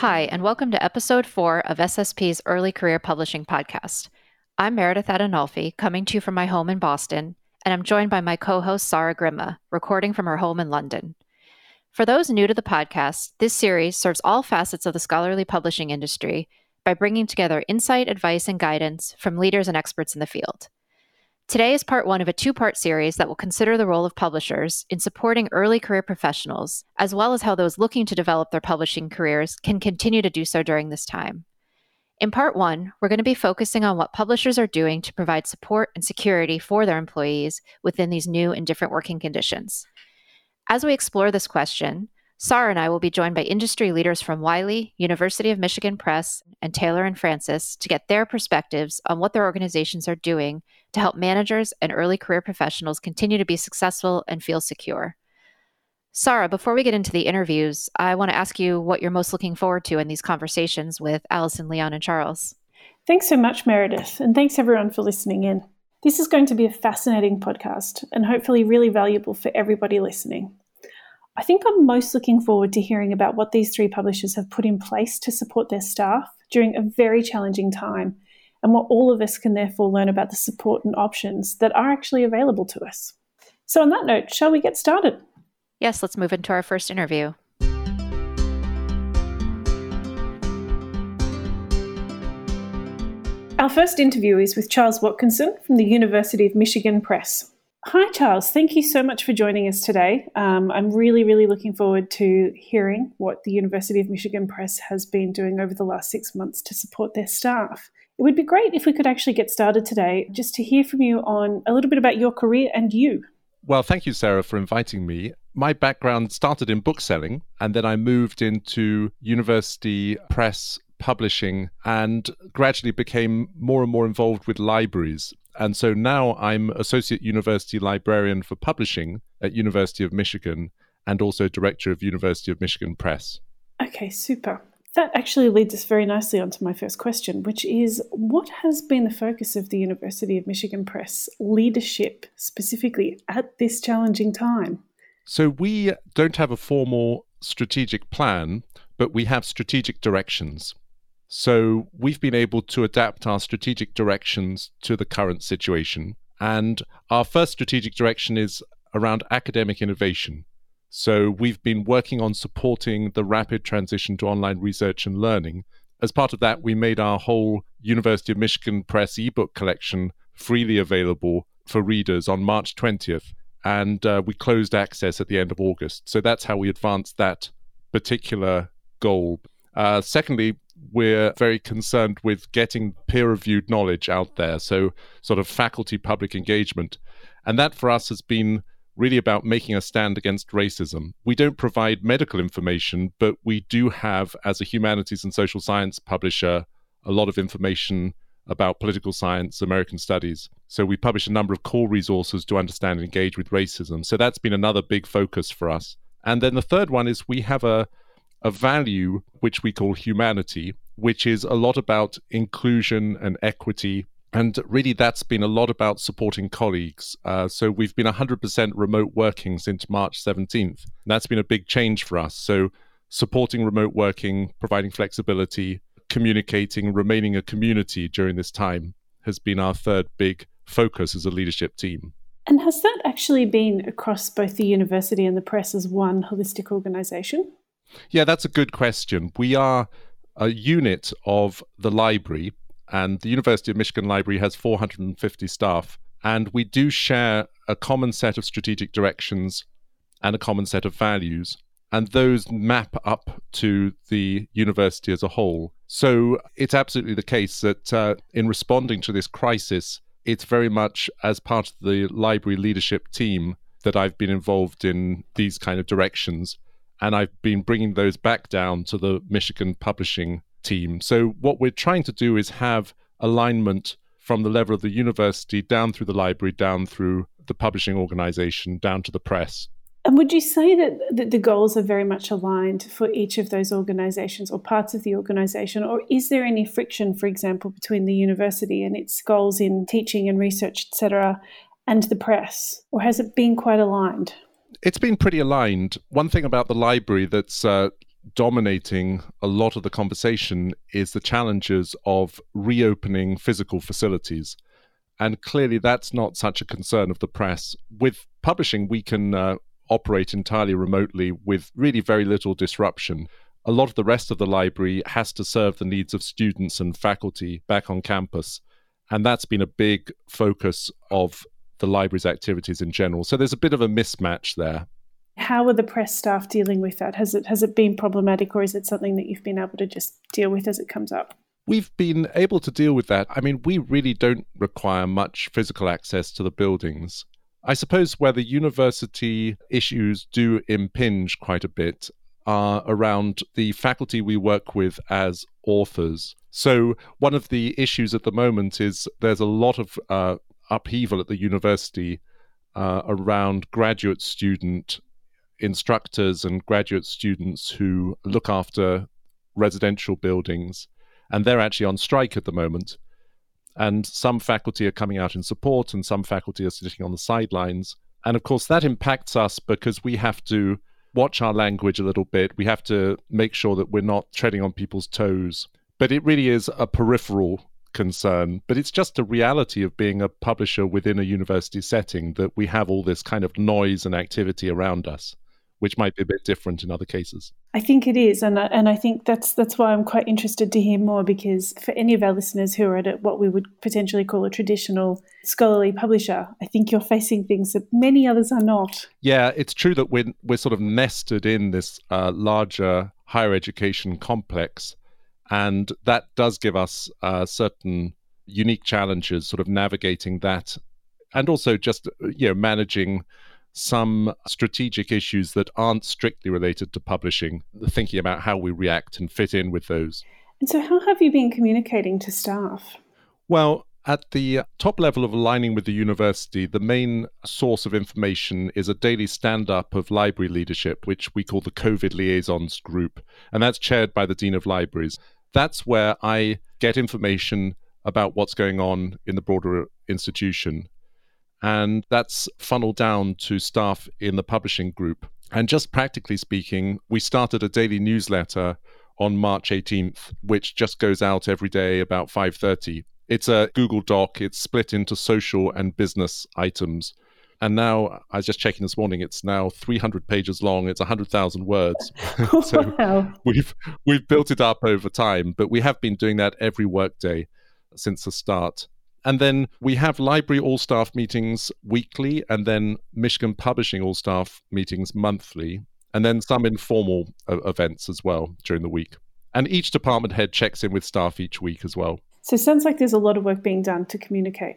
Hi, and welcome to episode four of SSP's Early Career Publishing Podcast. I'm Meredith Adinolfi, coming to you from my home in Boston, and I'm joined by my co host, Sara Grimme, recording from her home in London. For those new to the podcast, this series serves all facets of the scholarly publishing industry by bringing together insight, advice, and guidance from leaders and experts in the field. Today is part one of a two part series that will consider the role of publishers in supporting early career professionals, as well as how those looking to develop their publishing careers can continue to do so during this time. In part one, we're going to be focusing on what publishers are doing to provide support and security for their employees within these new and different working conditions. As we explore this question, Sara and I will be joined by industry leaders from Wiley, University of Michigan Press, and Taylor and Francis to get their perspectives on what their organizations are doing to help managers and early career professionals continue to be successful and feel secure. Sara, before we get into the interviews, I want to ask you what you're most looking forward to in these conversations with Alison, Leon, and Charles. Thanks so much, Meredith, and thanks everyone for listening in. This is going to be a fascinating podcast and hopefully really valuable for everybody listening. I think I'm most looking forward to hearing about what these three publishers have put in place to support their staff during a very challenging time, and what all of us can therefore learn about the support and options that are actually available to us. So, on that note, shall we get started? Yes, let's move into our first interview. Our first interview is with Charles Watkinson from the University of Michigan Press. Hi, Charles. Thank you so much for joining us today. Um, I'm really, really looking forward to hearing what the University of Michigan Press has been doing over the last six months to support their staff. It would be great if we could actually get started today just to hear from you on a little bit about your career and you. Well, thank you, Sara, for inviting me. My background started in bookselling, and then I moved into university press publishing and gradually became more and more involved with libraries and so now I'm Associate University Librarian for Publishing at University of Michigan and also Director of University of Michigan Press. Okay, super. That actually leads us very nicely onto my first question, which is what has been the focus of the University of Michigan Press leadership specifically at this challenging time? So, we don't have a formal strategic plan, but we have strategic directions. So we've been able to adapt our strategic directions to the current situation. And our first strategic direction is around academic innovation. So we've been working on supporting the rapid transition to online research and learning. As part of that, we made our whole University of Michigan Press ebook collection freely available for readers on March 20th. And uh, we closed access at the end of August. So that's how we advanced that particular goal. Uh, secondly, we're very concerned with getting peer reviewed knowledge out there. So, sort of faculty public engagement. And that for us has been really about making a stand against racism. We don't provide medical information, but we do have, as a humanities and social science publisher, a lot of information about political science, American studies. So we publish a number of core resources to understand and engage with racism. So that's been another big focus for us. And then the third one is we have a a value which we call humanity, which is a lot about inclusion and equity. And really, that's been a lot about supporting colleagues. Uh, so we've been 100% remote working since March 17th. That's been a big change for us. So supporting remote working, providing flexibility, communicating, remaining a community during this time has been our third big focus as a leadership team. And has that actually been across both the university and the press as one holistic organization? Yeah, that's a good question. We are a unit of the library, and the University of Michigan Library has 450 staff. And we do share a common set of strategic directions and a common set of values. And those map up to the university as a whole. So it's absolutely the case that uh, in responding to this crisis, it's very much as part of the library leadership team that I've been involved in these kind of directions and I've been bringing those back down to the Michigan publishing team. So, what we're trying to do is have alignment from the level of the university down through the library, down through the publishing organization, down to the press. And would you say that, that the goals are very much aligned for each of those organizations or parts of the organization? Or is there any friction, for example, between the university and its goals in teaching and research, etc., and the press? Or has it been quite aligned? It's been pretty aligned. One thing about the library that's uh, dominating a lot of the conversation is the challenges of reopening physical facilities. And clearly, that's not such a concern of the press. With publishing, we can uh, operate entirely remotely with really very little disruption. A lot of the rest of the library has to serve the needs of students and faculty back on campus. And that's been a big focus of the library's activities in general. So there's a bit of a mismatch there. How are the press staff dealing with that? Has it has it been problematic or is it something that you've been able to just deal with as it comes up? We've been able to deal with that. I mean, we really don't require much physical access to the buildings. I suppose where the university issues do impinge quite a bit are around the faculty we work with as authors. So, one of the issues at the moment is there's a lot of uh, upheaval at the university uh, around graduate student instructors and graduate students who look after residential buildings, and they're actually on strike at the moment. And some faculty are coming out in support, and some faculty are sitting on the sidelines. And of course, that impacts us because we have to watch our language a little bit. We have to make sure that we're not treading on people's toes. But it really is a peripheral concern, but it's just a reality of being a publisher within a university setting that we have all this kind of noise and activity around us which might be a bit different in other cases. I think it is, and I, and I think that's that's why I'm quite interested to hear more because for any of our listeners who are at what we would potentially call a traditional scholarly publisher, I think you're facing things that many others are not. Yeah, it's true that we're we're sort of nested in this uh, larger higher education complex, and that does give us uh, certain unique challenges, sort of navigating that, and also just you know managing some strategic issues that aren't strictly related to publishing, thinking about how we react and fit in with those. And so, how have you been communicating to staff? Well, at the top level of aligning with the university, the main source of information is a daily stand up of library leadership, which we call the COVID Liaisons Group, and that's chaired by the Dean of Libraries. That's where I get information about what's going on in the broader institution and that's funneled down to staff in the publishing group. And just practically speaking, we started a daily newsletter on March 18th, which just goes out every day about 5:30. It's a Google Doc. It's split into social and business items. And now I was just checking this morning. It's now 300 pages long. It's 100,000 words. so wow. we've we've built it up over time, but we have been doing that every workday since the start. And then we have library all staff meetings weekly, and then Michigan Publishing all staff meetings monthly, and then some informal uh, events as well during the week. And each department head checks in with staff each week as well. So it sounds like there's a lot of work being done to communicate.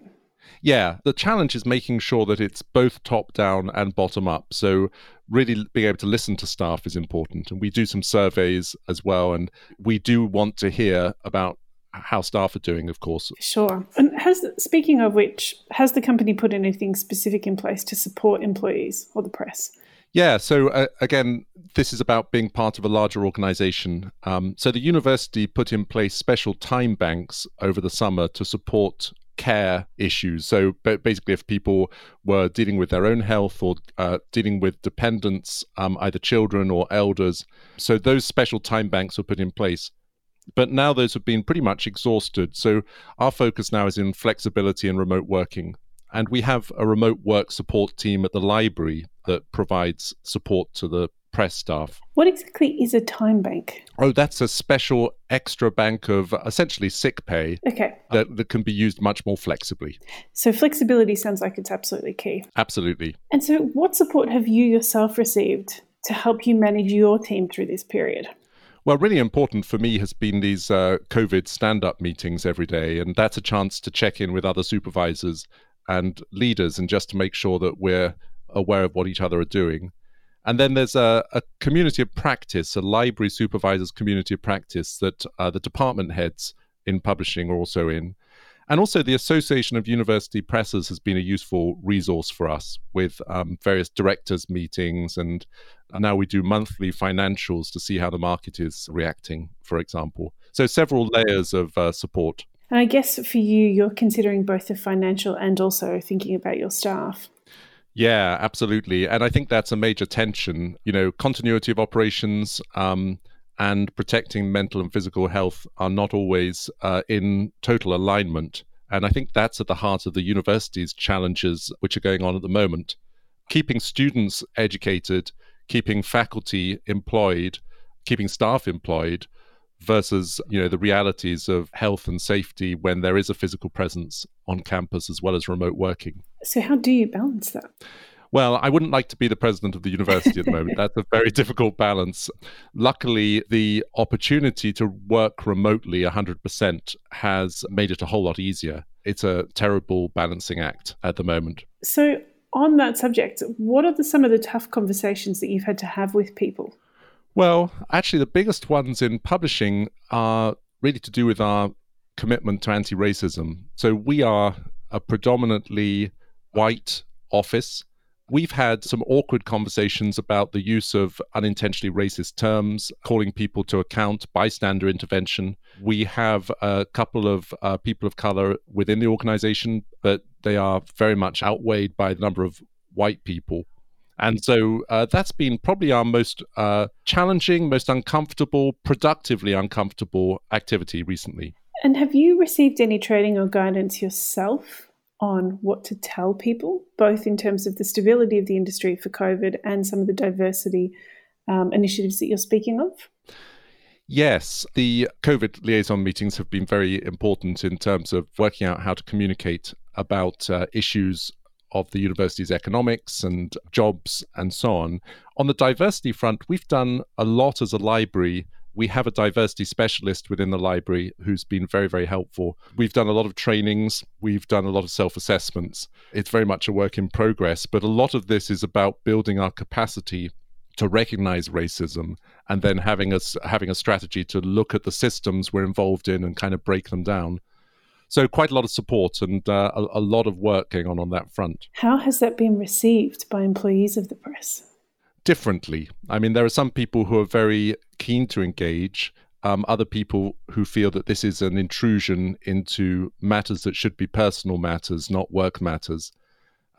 Yeah, the challenge is making sure that it's both top down and bottom up. So, really being able to listen to staff is important. And we do some surveys as well. And we do want to hear about how staff are doing, of course. Sure. And has speaking of which, has the company put anything specific in place to support employees or the press? Yeah, so uh, again, this is about being part of a larger organization. Um, so the university put in place special time banks over the summer to support care issues. So basically, if people were dealing with their own health or uh, dealing with dependents, um, either children or elders, so those special time banks were put in place but now those have been pretty much exhausted. So our focus now is in flexibility and remote working. And we have a remote work support team at the library that provides support to the press staff. What exactly is a time bank? Oh, that's a special extra bank of essentially sick pay okay. that, that can be used much more flexibly. So, flexibility sounds like it's absolutely key. Absolutely. And so, what support have you yourself received to help you manage your team through this period? Well, really important for me has been these uh, COVID stand up meetings every day. And that's a chance to check in with other supervisors and leaders and just to make sure that we're aware of what each other are doing. And then there's a, a community of practice, a library supervisors community of practice that uh, the department heads in publishing are also in. And also, the Association of University Presses has been a useful resource for us with um, various directors' meetings. And now we do monthly financials to see how the market is reacting, for example. So, several layers of uh, support. And I guess for you, you're considering both the financial and also thinking about your staff. Yeah, absolutely. And I think that's a major tension. You know, continuity of operations, um, and protecting mental and physical health are not always uh, in total alignment. And I think that's at the heart of the university's challenges which are going on at the moment. Keeping students educated, keeping faculty employed, keeping staff employed versus you know the realities of health and safety when there is a physical presence on campus as well as remote working. So how do you balance that? Well, I wouldn't like to be the president of the university at the moment. That's a very difficult balance. Luckily, the opportunity to work remotely 100% has made it a whole lot easier. It's a terrible balancing act at the moment. So, on that subject, what are the, some of the tough conversations that you've had to have with people? Well, actually, the biggest ones in publishing are really to do with our commitment to anti racism. So, we are a predominantly white office We've had some awkward conversations about the use of unintentionally racist terms, calling people to account, bystander intervention. We have a couple of uh, people of color within the organization, but they are very much outweighed by the number of white people. And so uh, that's been probably our most uh, challenging, most uncomfortable, productively uncomfortable activity recently. And have you received any training or guidance yourself on what to tell people, both in terms of the stability of the industry for COVID and some of the diversity um, initiatives that you're speaking of? Yes, the COVID liaison meetings have been very important in terms of working out how to communicate about uh, issues of the university's economics and jobs and so on. On the diversity front, we've done a lot as a library we have a diversity specialist within the library who's been very, very helpful. We've done a lot of trainings, we've done a lot of self assessments. It's very much a work in progress, but a lot of this is about building our capacity to recognize racism and then having us having a strategy to look at the systems we're involved in and kind of break them down. So quite a lot of support and uh, a, a lot of work going on on that front. How has that been received by employees of the press? differently. I mean, there are some people who are very keen to engage, um, other people who feel that this is an intrusion into matters that should be personal matters, not work matters.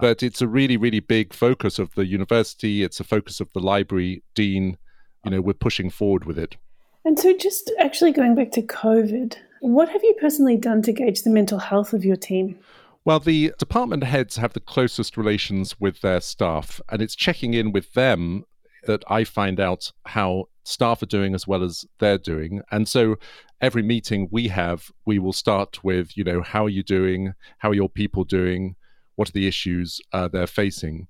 But it's a really, really big focus of the university. It's a focus of the library dean. You know, we're pushing forward with it. And so, just actually going back to COVID, what have you personally done to gauge the mental health of your team? Well, the department heads have the closest relations with their staff, and it's checking in with them that I find out how staff are doing as well as they're doing. And so every meeting we have, we will start with, you know, how are you doing? How are your people doing? What are the issues uh, they're facing?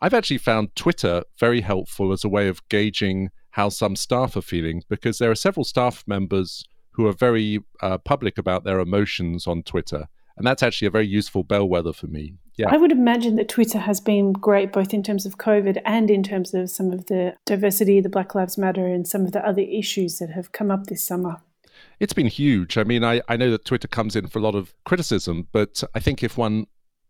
I've actually found Twitter very helpful as a way of gauging how some staff are feeling because there are several staff members who are very uh, public about their emotions on Twitter. And that's actually a very useful bellwether for me. Yeah. I would imagine that Twitter has been great both in terms of COVID and in terms of some of the diversity, the Black Lives Matter, and some of the other issues that have come up this summer. It's been huge. I mean, I, I know that Twitter comes in for a lot of criticism, but I think if one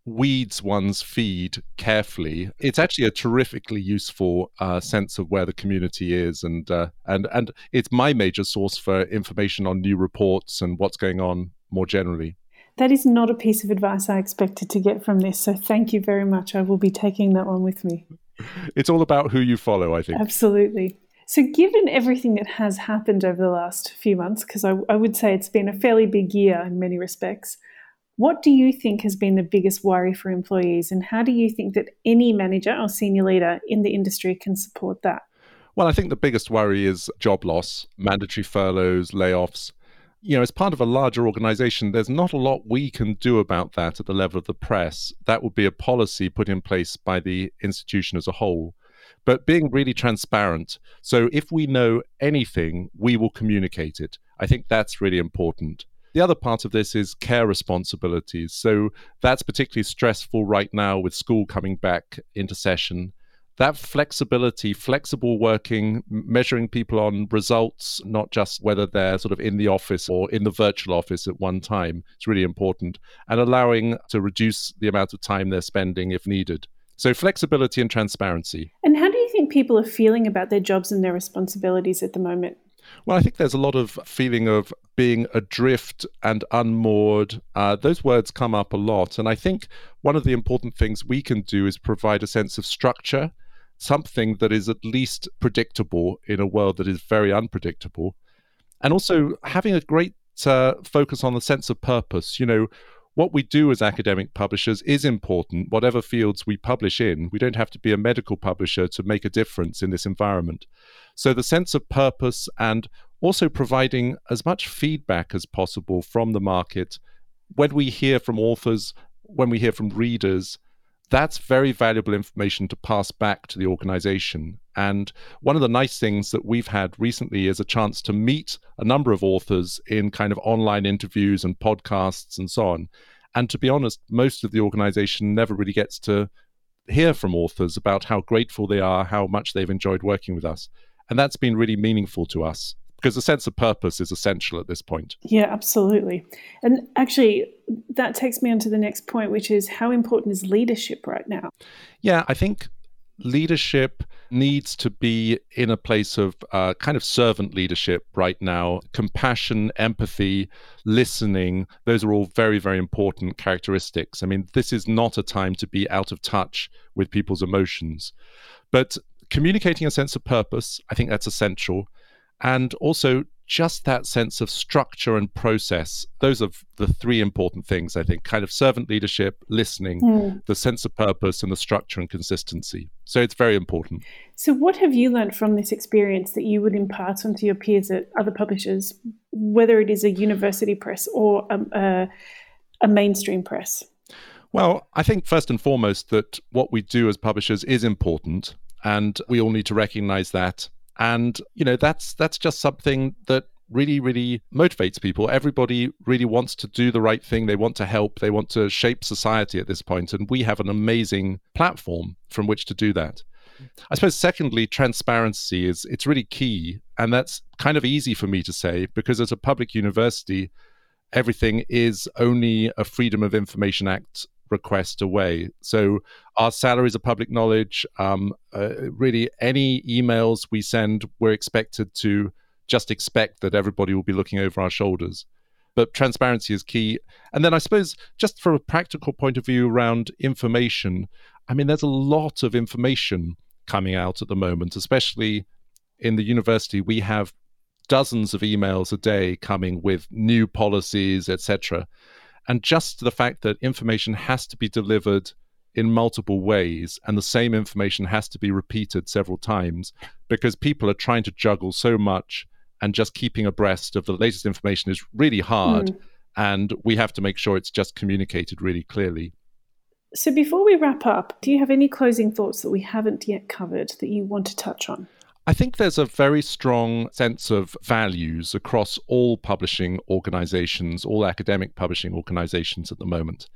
weeds one's feed carefully, it's actually a terrifically useful uh, sense of where the community is, and uh, and and it's my major source for information on new reports and what's going on more generally. That is not a piece of advice I expected to get from this. So thank you very much. I will be taking that one with me. It's all about who you follow, I think. Absolutely. So, given everything that has happened over the last few months, because I, I, would say it's been a fairly big year in many respects, what do you think has been the biggest worry for employees? And how do you think that any manager or senior leader in the industry can support that? Well, I think the biggest worry is job loss, mandatory furloughs, layoffs you know, as part of a larger organization, there's not a lot we can do about that at the level of the press. That would be a policy put in place by the institution as a whole. But being really transparent. So if we know anything, we will communicate it. I think that's really important. The other part of this is care responsibilities. So that's particularly stressful right now with school coming back into session that flexibility, flexible working, measuring people on results, not just whether they're sort of in the office or in the virtual office at one time, is really important, and allowing to reduce the amount of time they're spending if needed. So, flexibility and transparency. And how do you think people are feeling about their jobs and their responsibilities at the moment? Well, I think there's a lot of feeling of being adrift and unmoored. Uh, those words come up a lot. And I think one of the important things we can do is provide a sense of structure something that is at least predictable in a world that is very unpredictable. And also having a great uh, focus on the sense of purpose. You know, what we do as academic publishers is important, whatever fields we publish in. We don't have to be a medical publisher to make a difference in this environment. So, the sense of purpose and also providing as much feedback as possible from the market when we hear from authors, when we hear from readers, that's very valuable information to pass back to the organization. And one of the nice things that we've had recently is a chance to meet a number of authors in kind of online interviews and podcasts and so on. And to be honest, most of the organization never really gets to hear from authors about how grateful they are, how much they've enjoyed working with us. And that's been really meaningful to us because a sense of purpose is essential at this point. Yeah, absolutely. And actually, that takes me on to the next point, which is how important is leadership right now? Yeah, I think leadership needs to be in a place of uh, kind of servant leadership right now. Compassion, empathy, listening, those are all very, very important characteristics. I mean, this is not a time to be out of touch with people's emotions. But communicating a sense of purpose, I think that's essential and also just that sense of structure and process. Those are the three important things, I think kind of servant leadership, listening, mm. the sense of purpose, and the structure and consistency. So it's very important. So, what have you learned from this experience that you would impart onto your peers at other publishers, whether it is a university press or a, a, a mainstream press? Well, I think first and foremost that what we do as publishers is important, and we all need to recognize that and you know that's that's just something that really really motivates people. Everybody really wants to do the right thing. They want to help. They want to shape society at this point. And we have an amazing platform from which to do that. I suppose secondly transparency is it's really key. And that's kind of easy for me to say because as a public university everything is only a freedom of information act request away. So our salaries are public knowledge. Um, uh, really, any emails we send, we're expected to just expect that everybody will be looking over our shoulders. But transparency is key. And then I suppose, just from a practical point of view around information, I mean, there's a lot of information coming out at the moment, especially in the university. We have dozens of emails a day coming with new policies, etc. And just the fact that information has to be delivered in multiple ways and the same information has to be repeated several times because people are trying to juggle so much and just keeping abreast of the latest information is really hard. Mm. And we have to make sure it's just communicated really clearly. So, before we wrap up, do you have any closing thoughts that we haven't yet covered that you want to touch on? I think there's a very strong sense of values across all publishing organizations, all academic publishing organizations at the moment.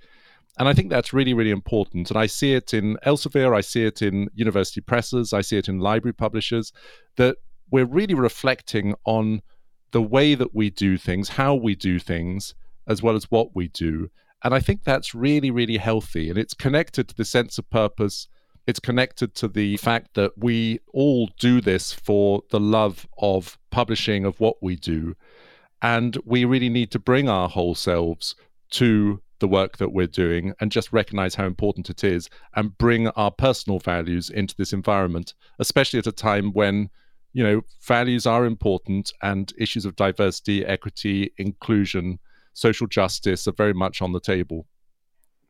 And I think that's really, really important. And I see it in Elsevier, I see it in university presses, I see it in library publishers, that we're really reflecting on the way that we do things, how we do things, as well as what we do. And I think that's really, really healthy. And it's connected to the sense of purpose it's connected to the fact that we all do this for the love of publishing, of what we do. And we really need to bring our whole selves to the work that we're doing and just recognize how important it is and bring our personal values into this environment, especially at a time when, you know, values are important and issues of diversity, equity, inclusion, social justice are very much on the table.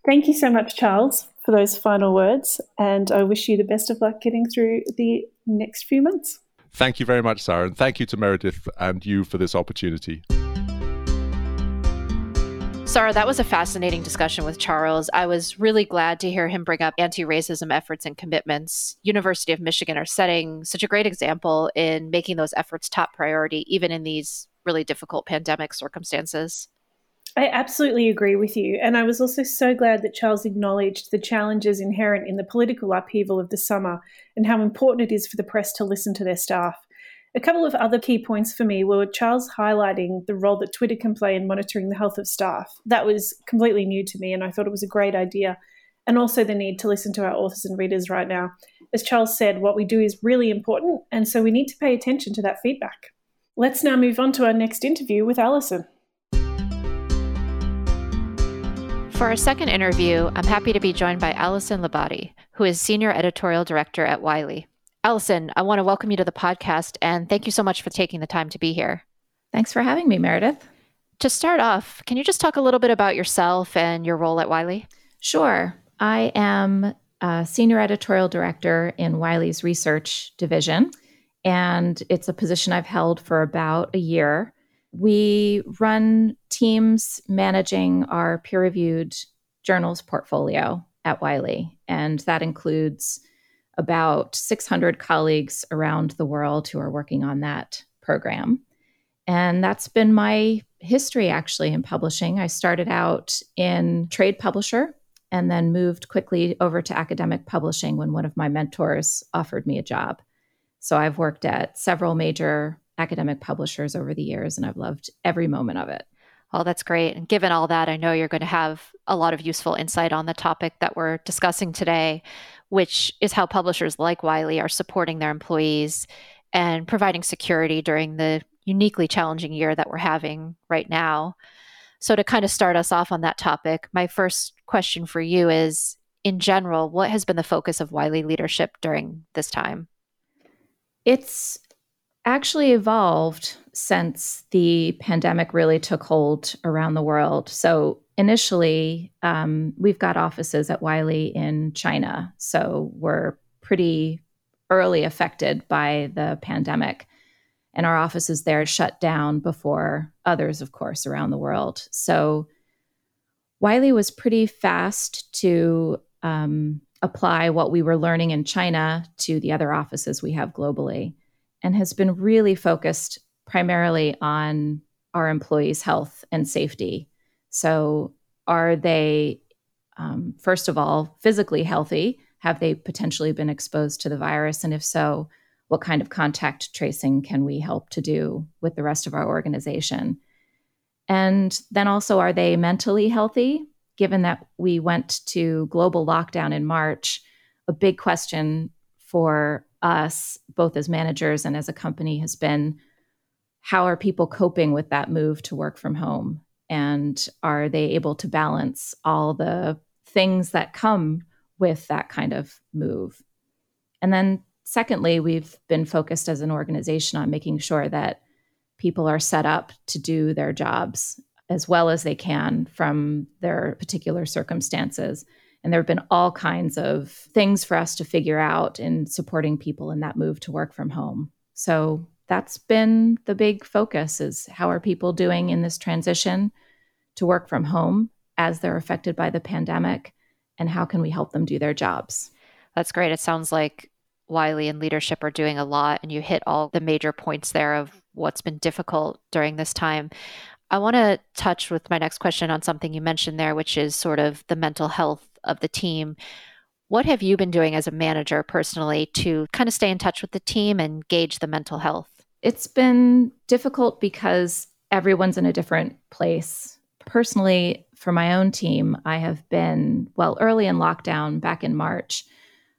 Thank you so much, Charles for those final words. And I wish you the best of luck getting through the next few months. Thank you very much, Sara. And thank you to Meredith and you for this opportunity. Sara, that was a fascinating discussion with Charles. I was really glad to hear him bring up anti racism efforts and commitments. University of Michigan are setting such a great example in making those efforts top priority, even in these really difficult pandemic circumstances. I absolutely agree with you. And I was also so glad that Charles acknowledged the challenges inherent in the political upheaval of the summer and how important it is for the press to listen to their staff. A couple of other key points for me were Charles highlighting the role that Twitter can play in monitoring the health of staff. That was completely new to me, and I thought it was a great idea. And also the need to listen to our authors and readers right now. As Charles said, what we do is really important, and so we need to pay attention to that feedback. Let's now move on to our next interview with Alison. For our second interview, I'm happy to be joined by Alison Labbate, who is Senior Editorial Director at Wiley. Alison, I want to welcome you to the podcast and thank you so much for taking the time to be here. Thanks for having me, Meredith. To start off, can you just talk a little bit about yourself and your role at Wiley? Sure. I am a Senior Editorial Director in Wiley's Research Division, and it's a position I've held for about a year. We run teams managing our peer reviewed journals portfolio at Wiley, and that includes about 600 colleagues around the world who are working on that program. And that's been my history actually in publishing. I started out in trade publisher and then moved quickly over to academic publishing when one of my mentors offered me a job. So I've worked at several major academic publishers over the years, and I've loved every moment of it. Oh, that's great. And given all that, I know you're going to have a lot of useful insight on the topic that we're discussing today, which is how publishers like Wiley are supporting their employees and providing security during the uniquely challenging year that we're having right now. So, to kind of start us off on that topic, my first question for you is in general, what has been the focus of Wiley leadership during this time? It's actually evolved since the pandemic really took hold around the world. So, initially, um, we've got offices at Wiley in China. So, we're pretty early affected by the pandemic. And our offices there shut down before others, of course, around the world. So, Wiley was pretty fast to um, apply what we were learning in China to the other offices we have globally and has been really focused primarily on our employees' health and safety. So, are they, um, first of all, physically healthy? Have they potentially been exposed to the virus? And if so, what kind of contact tracing can we help to do with the rest of our organization? And then also, are they mentally healthy? Given that we went to global lockdown in March, a big question for us, both as managers and as a company, has been how are people coping with that move to work from home? And are they able to balance all the things that come with that kind of move? And then, secondly, we've been focused as an organization on making sure that people are set up to do their jobs as well as they can from their particular circumstances. And there have been all kinds of things for us to figure out in supporting people in that move to work from home. So that's been the big focus is how are people doing in this transition to work from home as they're affected by the pandemic and how can we help them do their jobs? That's great. It sounds like Wiley and leadership are doing a lot and you hit all the major points there of what's been difficult during this time. I want to touch with my next question on something you mentioned there, which is sort of the mental health of the team. What have you been doing as a manager personally to kind of stay in touch with the team and gauge the mental health? It's been difficult because everyone's in a different place. Personally, for my own team, I have been, well, early in lockdown back in March,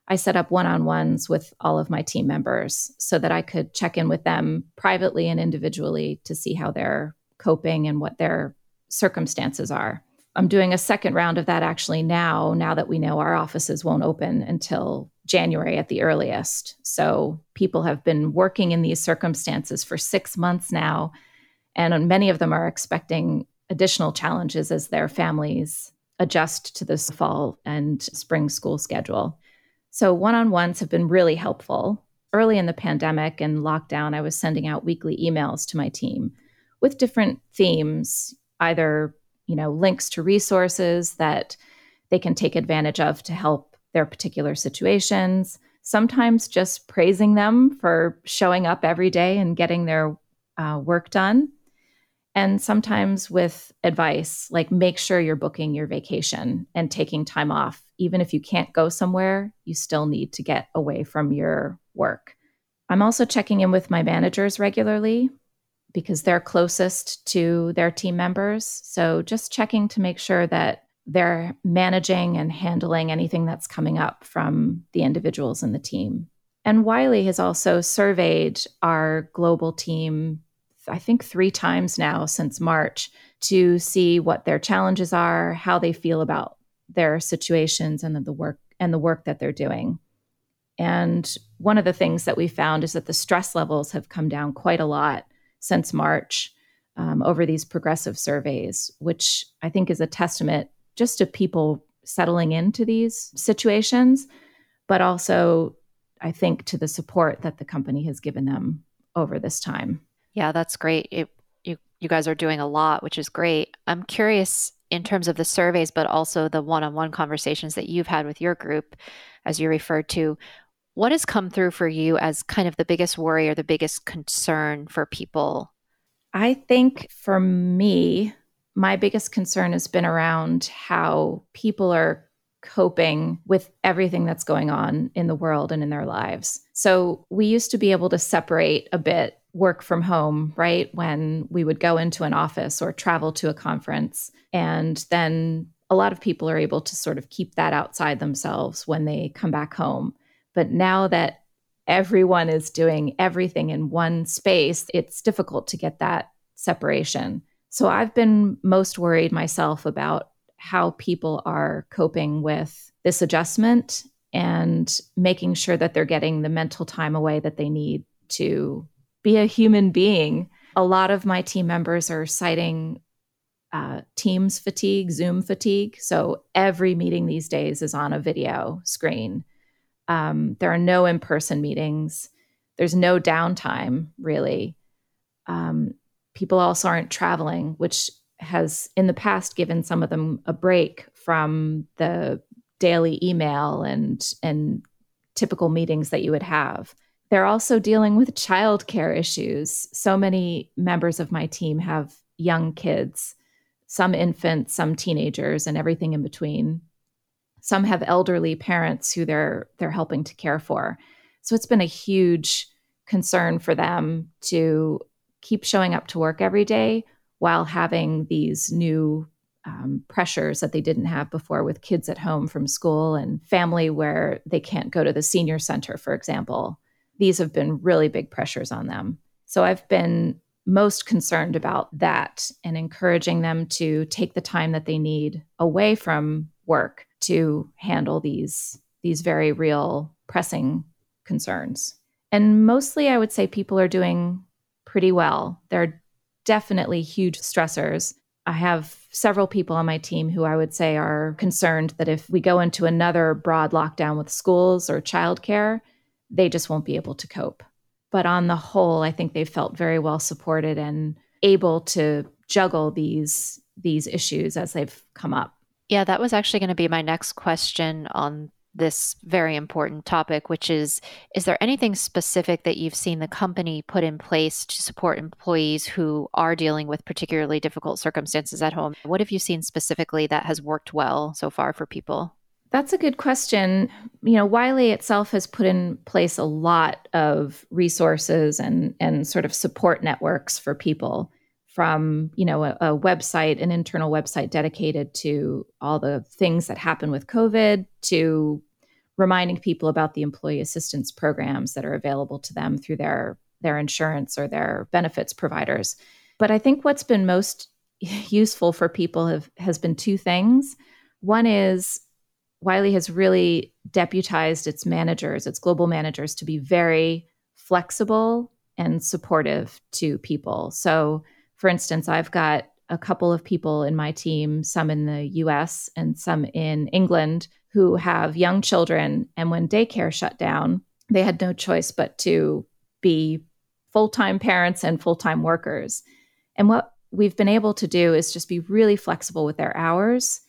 I set up one on ones with all of my team members so that I could check in with them privately and individually to see how they're coping and what their circumstances are. I'm doing a second round of that actually now, now that we know our offices won't open until January at the earliest. So people have been working in these circumstances for six months now, and many of them are expecting additional challenges as their families adjust to this fall and spring school schedule. So one on ones have been really helpful. Early in the pandemic and lockdown, I was sending out weekly emails to my team with different themes, either you know links to resources that they can take advantage of to help their particular situations. Sometimes just praising them for showing up every day and getting their uh, work done. And sometimes with advice like make sure you're booking your vacation and taking time off. Even if you can't go somewhere you still need to get away from your work. I'm also checking in with my managers regularly because they're closest to their team members. So just checking to make sure that they're managing and handling anything that's coming up from the individuals in the team. And Wiley has also surveyed our global team I think, three times now since March to see what their challenges are, how they feel about their situations and the work and the work that they're doing. And one of the things that we found is that the stress levels have come down quite a lot since March um, over these progressive surveys, which I think is a testament just to people settling into these situations, but also I think to the support that the company has given them over this time. Yeah, that's great. It, you you guys are doing a lot, which is great. I'm curious in terms of the surveys, but also the one-on-one conversations that you've had with your group, as you referred to. What has come through for you as kind of the biggest worry or the biggest concern for people? I think for me, my biggest concern has been around how people are coping with everything that's going on in the world and in their lives. So we used to be able to separate a bit work from home, right? When we would go into an office or travel to a conference. And then a lot of people are able to sort of keep that outside themselves when they come back home. But now that everyone is doing everything in one space, it's difficult to get that separation. So I've been most worried myself about how people are coping with this adjustment and making sure that they're getting the mental time away that they need to be a human being. A lot of my team members are citing uh, Teams fatigue, Zoom fatigue. So every meeting these days is on a video screen. Um, there are no in person meetings. There's no downtime, really. Um, people also aren't traveling, which has in the past given some of them a break from the daily email and and typical meetings that you would have. They're also dealing with childcare issues. So many members of my team have young kids, some infants, some teenagers, and everything in between. Some have elderly parents who they're they're helping to care for. So it's been a huge concern for them to keep showing up to work every day while having these new um, pressures that they didn't have before with kids at home from school and family where they can't go to the senior center, for example. These have been really big pressures on them. So I've been most concerned about that and encouraging them to take the time that they need away from work to handle these these very real pressing concerns. And mostly I would say people are doing pretty well. There are definitely huge stressors. I have several people on my team who I would say are concerned that if we go into another broad lockdown with schools or childcare, they just won't be able to cope. But on the whole, I think they've felt very well supported and able to juggle these these issues as they've come up. Yeah, that was actually going to be my next question on this very important topic, which is Is there anything specific that you've seen the company put in place to support employees who are dealing with particularly difficult circumstances at home? What have you seen specifically that has worked well so far for people? That's a good question. You know, Wiley itself has put in place a lot of resources and, and sort of support networks for people from you know a, a, website an internal website dedicated to all the things that happen with covid to reminding people about the employee assistance programs that are available to them through their their insurance or their benefits providers. But i think what's been most useful for people have, has been two things. One is wiley has really deputized its managers its global managers to be very flexible and supportive to people. So for instance, I've got a couple of people in my team, some in the US and some in England, who have young children. And when daycare shut down, they had no choice but to be full time parents and full time workers. And what we've been able to do is just be really flexible with their hours.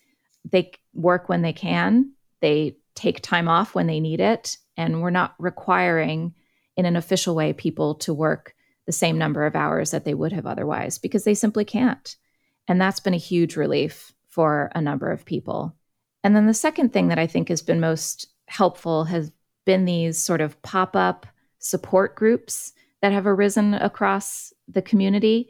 They work when they can, they take time off when they need it. And we're not requiring, in an official way, people to work the same number of hours that they would have otherwise because they simply can't. And that's been a huge relief for a number of people. And then the second thing that I think has been most helpful has been these sort of pop up support groups that have arisen across the community.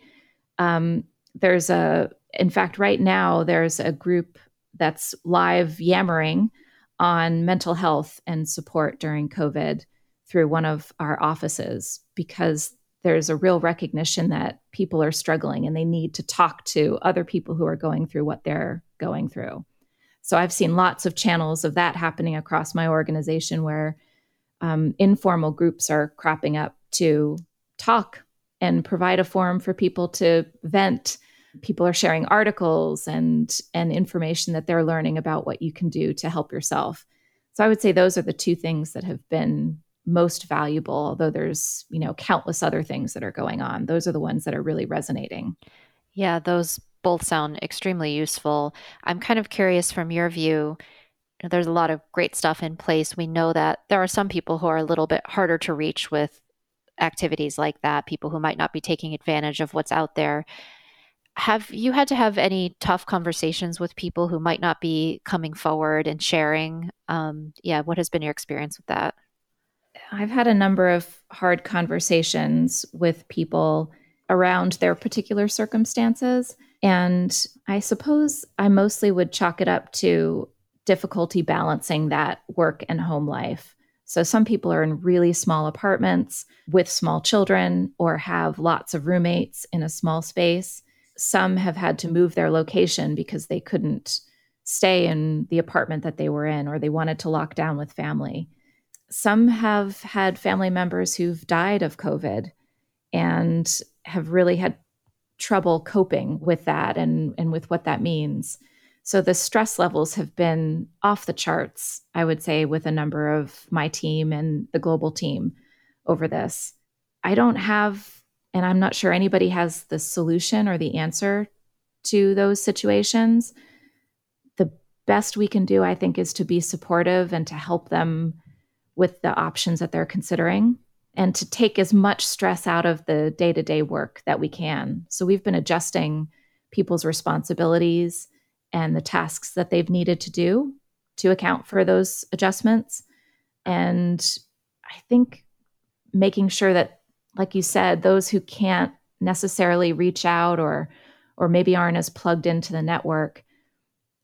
Um, there's a, in fact, right now, there's a group that's live yammering on mental health and support during COVID through one of our offices because there's a real recognition that people are struggling and they need to talk to other people who are going through what they're going through. So I've seen lots of channels of that happening across my organization where um, informal groups are cropping up to talk and provide a forum for people to vent. People are sharing articles and and information that they're learning about what you can do to help yourself. So I would say those are the two things that have been most valuable although there's you know countless other things that are going on. Those are the ones that are really resonating. Yeah those both sound extremely useful. I'm kind of curious from your view there's a lot of great stuff in place. We know that there are some people who are a little bit harder to reach with activities like that people who might not be taking advantage of what's out there. Have you had to have any tough conversations with people who might not be coming forward and sharing? Um, yeah what has been your experience with that I've had a number of hard conversations with people around their particular circumstances. And I suppose I mostly would chalk it up to difficulty balancing that work and home life. So some people are in really small apartments with small children or have lots of roommates in a small space. Some have had to move their location because they couldn't stay in the apartment that they were in or they wanted to lock down with family some have had family members who've died of COVID and have really had trouble coping with that and, and with what that means. So the stress levels have been off the charts, I would say, with a number of my team and the global team over this. I don't have, and I'm not sure anybody has the solution or the answer to those situations. The best we can do, I think, is to be supportive and to help them with the options that they're considering and to take as much stress out of the day to day work that we can. So we've been adjusting people's responsibilities and the tasks that they've needed to do to account for those adjustments. And I think making sure that, like you said, those who can't necessarily reach out or or maybe aren't as plugged into the network,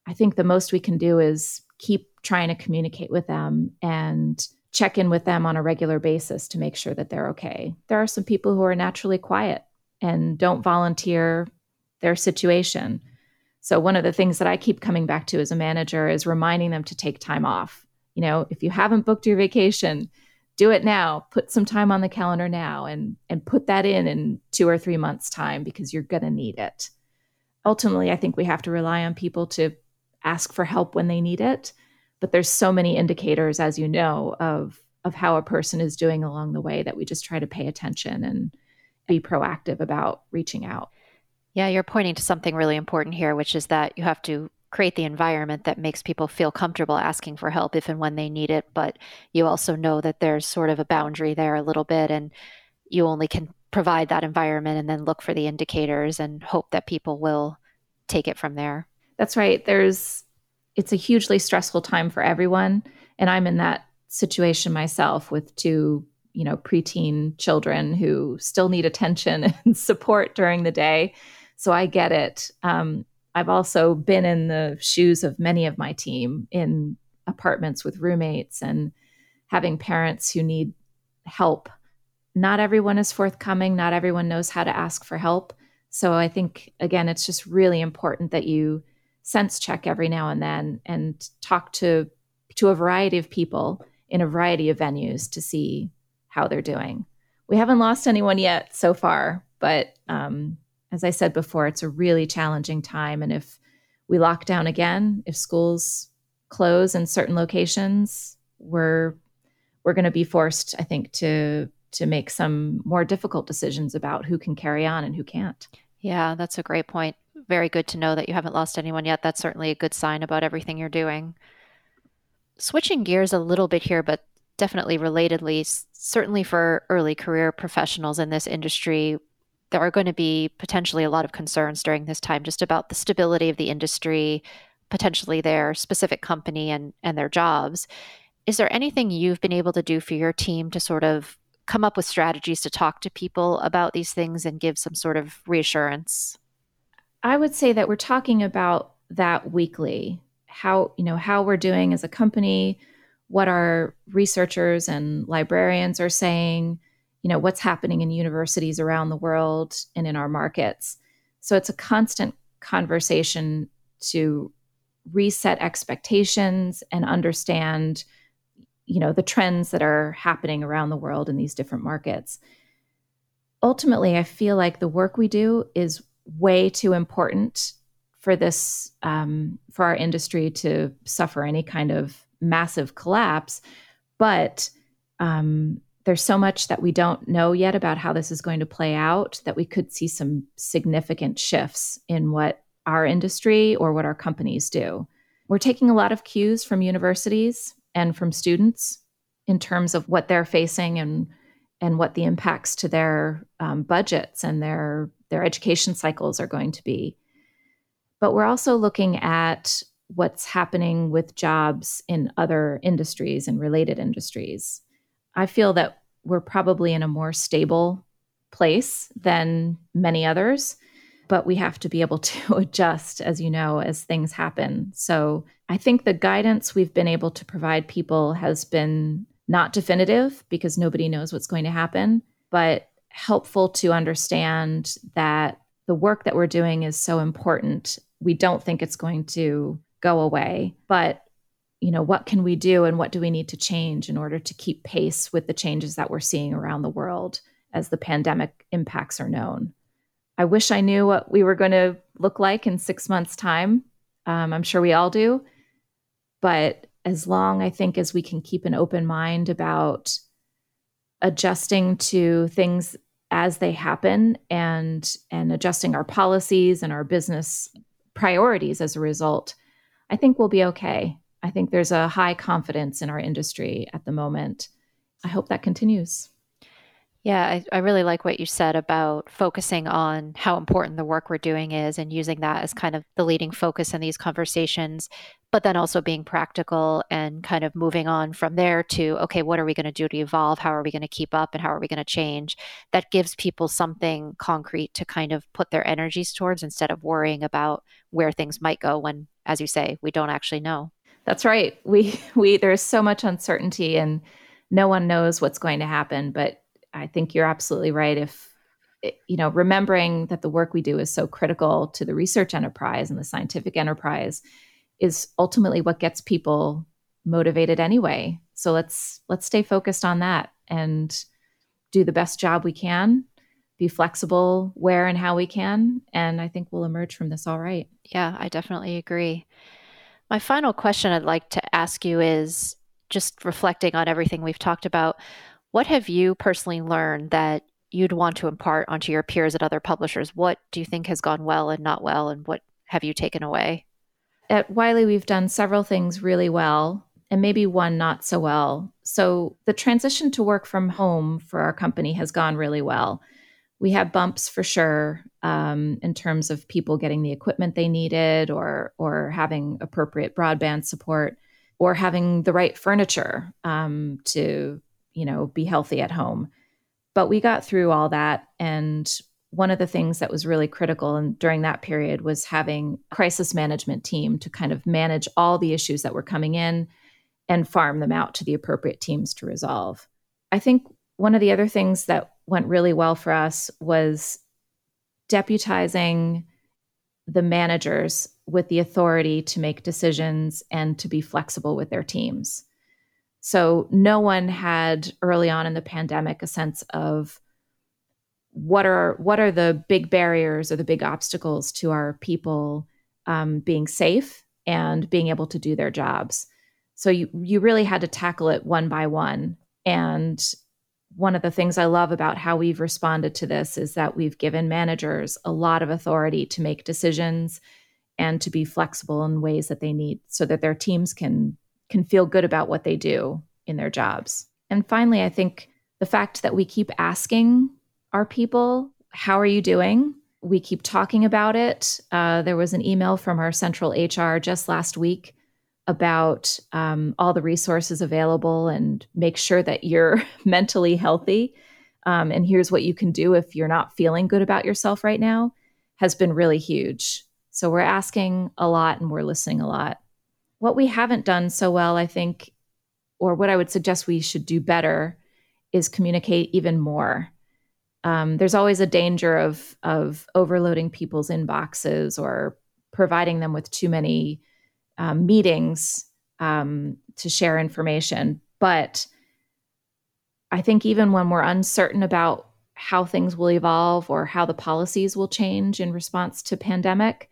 I think the most we can do is keep trying to communicate with them and check in with them on a regular basis to make sure that they're okay. There are some people who are naturally quiet and don't volunteer their situation. So, one of the things that I keep coming back to as a manager is reminding them to take time off. You know, if you haven't booked your vacation, do it now. Put some time on the calendar now and, and put that in in two or three months' time because you're going to need it. Ultimately, I think we have to rely on people to ask for help when they need it but there's so many indicators as you know of of how a person is doing along the way that we just try to pay attention and be proactive about reaching out. Yeah you're pointing to something really important here which is that you have to create the environment that makes people feel comfortable asking for help if and when they need it. But you also know that there's sort of a boundary there a little bit and you only can provide that environment and then look for the indicators and hope that people will take it from there. That's right. There's it's a hugely stressful time for everyone. And i'm in that situation myself with two you know preteen children who still need attention and support during the day. So i get it. Um, i've also been in the shoes of many of my team in apartments with roommates and having parents who need help. Not everyone is forthcoming. Not everyone knows how to ask for help. So i think again it's just really important that you sense check every now and then and talk to to a variety of people in a variety of venues to see how they're doing. We haven't lost anyone yet so far, but um, as I said before, it's a really challenging time. And if we lock down again, if schools close in certain locations, we're we're going to be forced, I think, to to make some more difficult decisions about who can carry on and who can't. Yeah, that's a great point very good to know that you haven't lost anyone yet. That's certainly a good sign about everything you're doing. Switching gears a little bit here, but definitely relatedly, certainly for early career professionals in this industry, there are going to be potentially a lot of concerns during this time just about the stability of the industry, potentially their specific company and, and their jobs. Is there anything you've been able to do for your team to sort of come up with strategies to talk to people about these things and give some sort of reassurance? I would say that we're talking about that weekly. How, you know, how we're doing as a company, what our researchers and librarians are saying, you know, what's happening in universities around the world and in our markets. So it's a constant conversation to reset expectations and understand you know the trends that are happening around the world in these different markets ultimately i feel like the work we do is way too important for this um, for our industry to suffer any kind of massive collapse but um, there's so much that we don't know yet about how this is going to play out that we could see some significant shifts in what our industry or what our companies do. We're taking a lot of cues from universities and from students in terms of what they're facing and and what the impacts to their um, budgets and their their education cycles are going to be. But we're also looking at what's happening with jobs in other industries and related industries. I feel that we're probably in a more stable place than many others but we have to be able to adjust, as you know, as things happen. So I think the guidance we've been able to provide people has been not definitive because nobody knows what's going to happen, but helpful to understand that the work that we're doing is so important. We don't think it's going to go away, but you know, what can we do and what do we need to change in order to keep pace with the changes that we're seeing around the world as the pandemic impacts are known? I wish I knew what we were going to look like in six months' time. Um, I'm sure we all do. But as long, I think, as we can keep an open mind about adjusting to things as they happen and and adjusting our policies and our business priorities as a result, I think we'll be okay. I think there's a high confidence in our industry at the moment. I hope that continues. Yeah, I, I really like what you said about focusing on how important the work we're doing is and using that as kind of the leading focus in these conversations, but then also being practical and kind of moving on from there to, okay, what are we going to do to evolve? How are we going to keep up and how are we going to change? That gives people something concrete to kind of put their energies towards instead of worrying about where things might go when, as you say, we don't actually know. That's right. We, we, there's so much uncertainty and no one knows what's going to happen, but I think you're absolutely right. If you know, remembering that the work we do is so critical to the research enterprise and the scientific enterprise is ultimately what gets people motivated anyway. So let's let's stay focused on that and do the best job we can, be flexible where and how we can, and I think we'll emerge from this all right. Yeah, I definitely agree. My final question I'd like to ask you is just reflecting on everything we've talked about, what have you personally learned that you'd want to impart onto your peers at other publishers? What do you think has gone well and not well, and what have you taken away? At Wiley, we've done several things really well and maybe one not so well. So, the transition to work from home for our company has gone really well. We have bumps for sure um, in terms of people getting the equipment they needed or, or having appropriate broadband support or having the right furniture um, to you know, be healthy at home. But we got through all that. And one of the things that was really critical and during that period was having crisis management team to kind of manage all the issues that were coming in and farm them out to the appropriate teams to resolve. I think one of the other things that went really well for us was deputizing the managers with the authority to make decisions and to be flexible with their teams. So no one had early on in the pandemic a sense of what are what are the big barriers or the big obstacles to our people um, being safe and being able to do their jobs. So you you really had to tackle it one by one. And one of the things I love about how we've responded to this is that we've given managers a lot of authority to make decisions and to be flexible in ways that they need so that their teams can can feel good about what they do in their jobs. And finally, I think the fact that we keep asking our people, How are you doing? We keep talking about it. Uh, there was an email from our central HR just last week about um, all the resources available and make sure that you're mentally healthy. Um, and here's what you can do if you're not feeling good about yourself right now has been really huge. So we're asking a lot and we're listening a lot. What we haven't done so well, I think, or what I would suggest we should do better, is communicate even more. Um, there's always a danger of of overloading people's inboxes or providing them with too many um, meetings um, to share information. But I think even when we're uncertain about how things will evolve or how the policies will change in response to pandemic,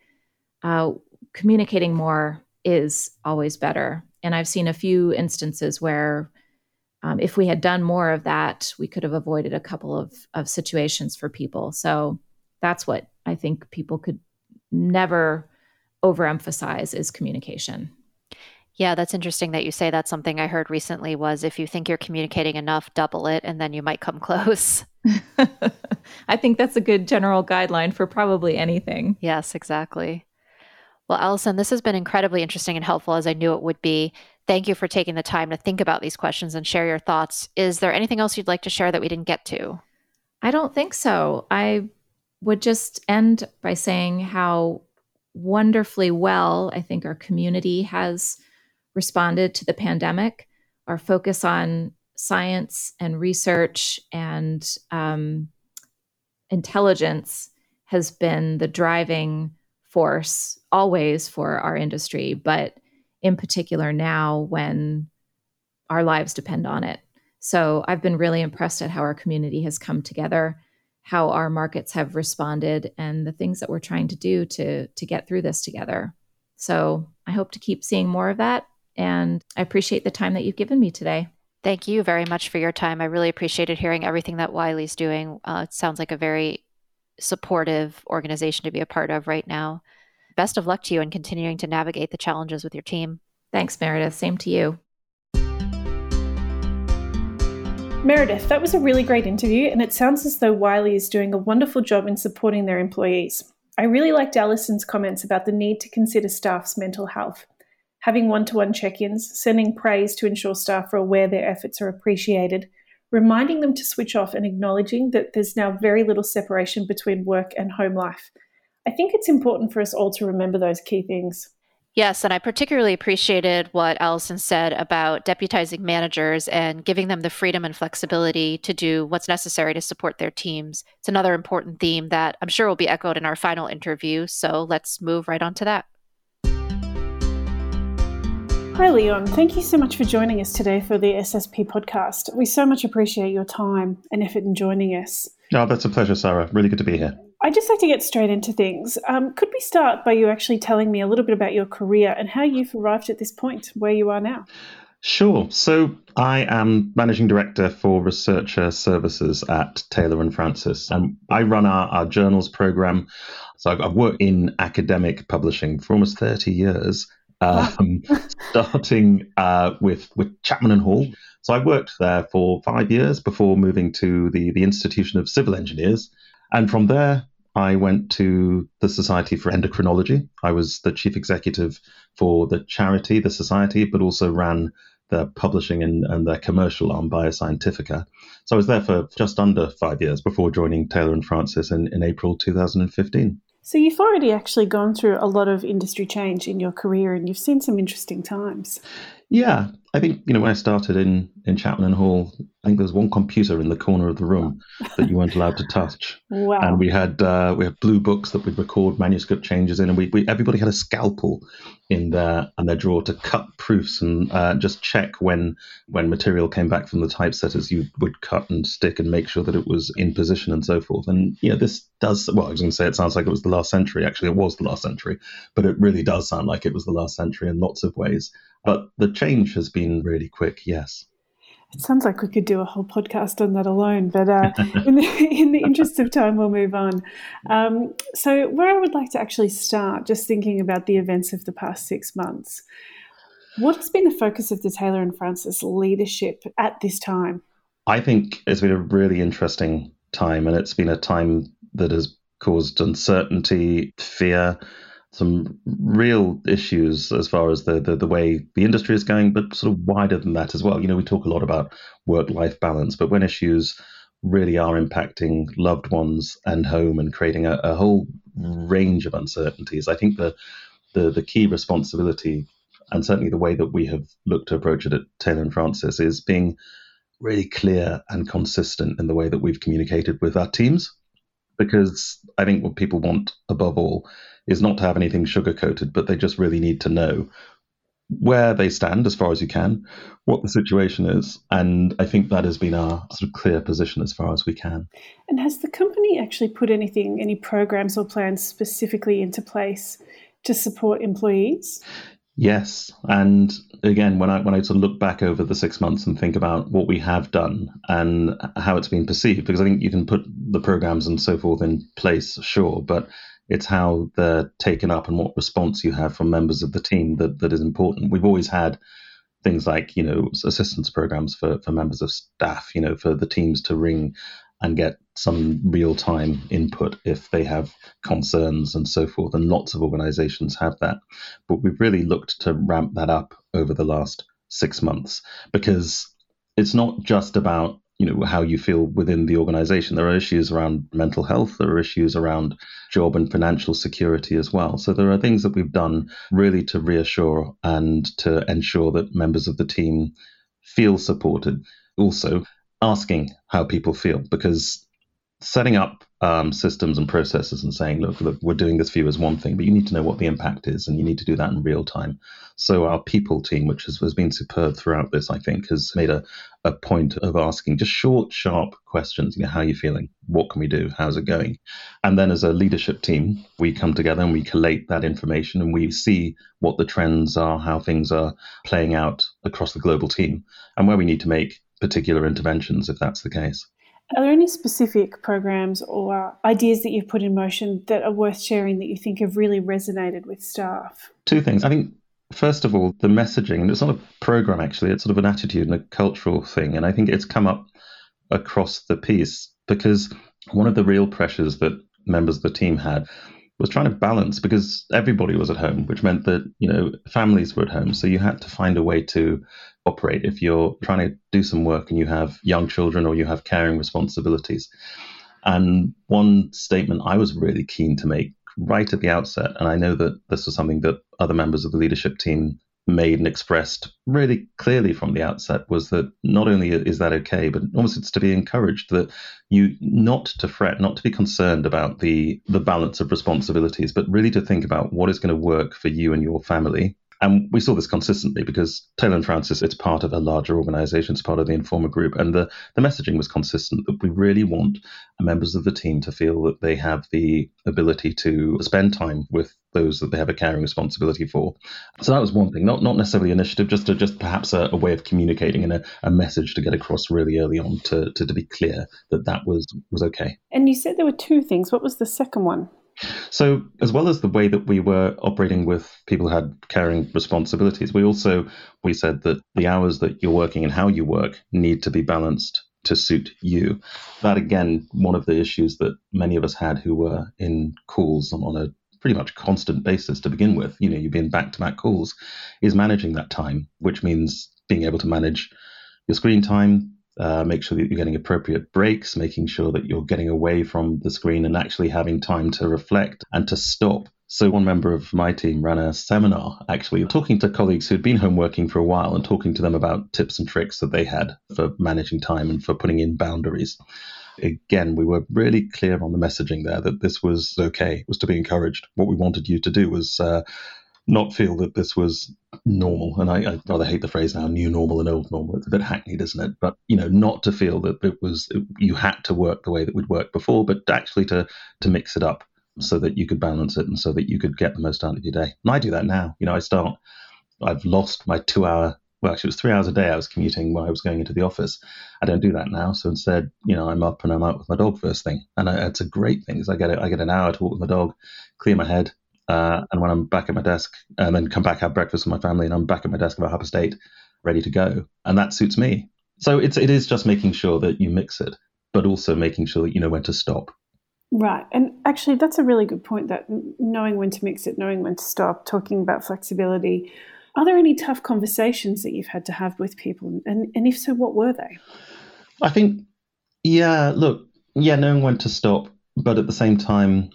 uh, communicating more is always better. And I've seen a few instances where um, if we had done more of that, we could have avoided a couple of, of situations for people. So that's what I think people could never overemphasize is communication. Yeah, that's interesting that you say that. Something I heard recently was if you think you're communicating enough, double it, and then you might come close. I think that's a good general guideline for probably anything. Yes, exactly. Well, Alison, this has been incredibly interesting and helpful as I knew it would be. Thank you for taking the time to think about these questions and share your thoughts. Is there anything else you'd like to share that we didn't get to? I don't think so. I would just end by saying how wonderfully well I think our community has responded to the pandemic. Our focus on science and research and um, intelligence has been the driving force always for our industry, but in particular now when our lives depend on it. So I've been really impressed at how our community has come together, how our markets have responded, and the things that we're trying to do to to get through this together. So I hope to keep seeing more of that, and I appreciate the time that you've given me today. Thank you very much for your time. I really appreciated hearing everything that Wiley's doing. Uh, it sounds like a very supportive organization to be a part of right now. Best of luck to you in continuing to navigate the challenges with your team. Thanks, Meredith. Same to you. Meredith, that was a really great interview, and it sounds as though Wiley is doing a wonderful job in supporting their employees. I really liked Alison's comments about the need to consider staff's mental health. Having one to one check ins, sending praise to ensure staff are aware their efforts are appreciated, reminding them to switch off and acknowledging that there's now very little separation between work and home life. I think it's important for us all to remember those key things. Yes, and I particularly appreciated what Alison said about deputizing managers and giving them the freedom and flexibility to do what's necessary to support their teams. It's another important theme that I'm sure will be echoed in our final interview. So let's move right on to that. Hi, Leon. Thank you so much for joining us today for the SSP podcast. We so much appreciate your time and effort in joining us. Oh, that's a pleasure, Sara. Really good to be here. I'd just like to get straight into things. Um, could we start by you actually telling me a little bit about your career and how you've arrived at this point where you are now? Sure. So I am managing director for researcher services at Taylor and Francis, and I run our, our journals program. So I've, I've worked in academic publishing for almost 30 years um, starting uh, with with Chapman and Hall. So I worked there for five years before moving to the the Institution of Civil Engineers, and from there I went to the Society for Endocrinology. I was the chief executive for the charity, the society, but also ran their publishing and, and their commercial arm, Bioscientifica. So I was there for just under five years before joining Taylor and Francis in, in April 2015. So you've already actually gone through a lot of industry change in your career and you've seen some interesting times. Yeah, I think you know when I started in in Chapman Hall, I think there was one computer in the corner of the room that you weren't allowed to touch. Wow! And we had uh, we had blue books that we'd record manuscript changes in, and we, we everybody had a scalpel in their and their drawer to cut proofs and uh, just check when when material came back from the typesetters, you would cut and stick and make sure that it was in position and so forth. And you know this does well. I was going to say it sounds like it was the last century. Actually, it was the last century, but it really does sound like it was the last century in lots of ways. But the change has been really quick, yes. It sounds like we could do a whole podcast on that alone, but uh, in, the, in, the, interest of time, we'll move on. Um, so, where I would like to actually start, just thinking about the events of the past six months, what has been the focus of the Taylor and Francis leadership at this time? I think it's been a really interesting time, and it's been a time that has caused uncertainty, fear, some real issues as far as the, the, the way the industry is going, but sort of wider than that as well. You know, we talk a lot about work life balance, but when issues really are impacting loved ones and home and creating a, a whole range of uncertainties, I think the, the the key responsibility and certainly the way that we have looked to approach it at Taylor and Francis is being really clear and consistent in the way that we've communicated with our teams. Because I think what people want above all is not to have anything sugar coated, but they just really need to know where they stand as far as you can, what the situation is. And I think that has been our sort of clear position as far as we can. And has the company actually put anything, any programs or plans specifically into place to support employees? Yes, and again, when I when I sort of look back over the six months and think about what we have done and how it's been perceived, because I think you can put the programs and so forth in place, sure, but it's how they're taken up and what response you have from members of the team that, that is important. We've always had things like, you know, assistance programs for, for members of staff, you know, for the teams to ring and get some real time input if they have concerns and so forth. And lots of organizations have that. But we've really looked to ramp that up over the last six months because it's not just about you know how you feel within the organization. There are issues around mental health there are issues around job and financial security as well. So there are things that we've done really to reassure and to ensure that members of the team feel supported. Also asking how people feel because setting up um, systems and processes and saying, look, look, we're doing this for you as one thing, but you need to know what the impact is, and you need to do that in real time. So our people team, which has, has been superb throughout this, I think, has made a, a point of asking just short, sharp questions. You know, how are you feeling? What can we do? How's it going? And then as a leadership team, we come together and we collate that information and we see what the trends are, how things are playing out across the global team, and where we need to make particular interventions if that's the case. Are there any specific programs or ideas that you've put in motion that are worth sharing that you think have really resonated with staff? Two things. I think, first of all, the messaging, and it's not a program actually, it's sort of an attitude and a cultural thing. And I think it's come up across the piece because one of the real pressures that members of the team had was trying to balance because everybody was at home, which meant that you know families were at home. So you had to find a way to operate if you're trying to do some work and you have young children or you have caring responsibilities. And one statement I was really keen to make right at the outset, and I know that this was something that other members of the leadership team made and expressed really clearly from the outset was that not only is that okay, but almost it's to be encouraged that you not to fret, not to be concerned about the the balance of responsibilities, but really to think about what is going to work for you and your family and we saw this consistently because Taylor and Francis, it's part of a larger organization, it's part of the Informa group. And the, the messaging was consistent that we really want members of the team to feel that they have the ability to spend time with those that they have a caring responsibility for. So that was one thing, not not necessarily initiative, just to, just perhaps a, a way of communicating and a, a, message to get across really early on to, to, to be clear that that was was okay. And you said there were two things. What was the second one? So, as well as the way that we were operating with people who had caring responsibilities, we also we said that the hours that you're working and how you work need to be balanced to suit you. That again, one of the issues that many of us had who were in calls on, on a pretty much constant basis to begin with. You know, you've been back to back calls, is managing that time, which means being able to manage your screen time, uh, make sure that you're getting appropriate breaks, making sure that you're getting away from the screen and actually having time to reflect and to stop. So, one member of my team ran a seminar actually talking to colleagues who'd been home working for a while and talking to them about tips and tricks that they had for managing time and for putting in boundaries. Again, we were really clear on the messaging there that this was okay, was to be encouraged. What we wanted you to do was uh, not feel that this was normal. And I, I, rather hate the phrase now, new normal and old normal. It's a bit hackneyed, isn't it? But you know, not to feel that it was you had to work the way that we'd worked before, but actually to to mix it up so that you could balance it and so that you could get the most out of your day. And I do that now. You know, I start. I've lost my two hour. Well, actually, it was three hours a day I was commuting when I was going into the office. I don't do that now. So instead, you know, I'm up and I'm out with my dog first thing, and I, it's a great thing. Because I get it. I get an hour to walk with my dog, clear my head, uh, and when I'm back at my desk, and then come back have breakfast with my family, and I'm back at my desk about half past eight, ready to go, and that suits me. So it's it is just making sure that you mix it, but also making sure that you know when to stop. Right, and actually, that's a really good point. That knowing when to mix it, knowing when to stop, talking about flexibility. Are there any tough conversations that you've had to have with people, and and if so, what were they? I think, yeah, look, yeah, knowing when to stop, but at the same time,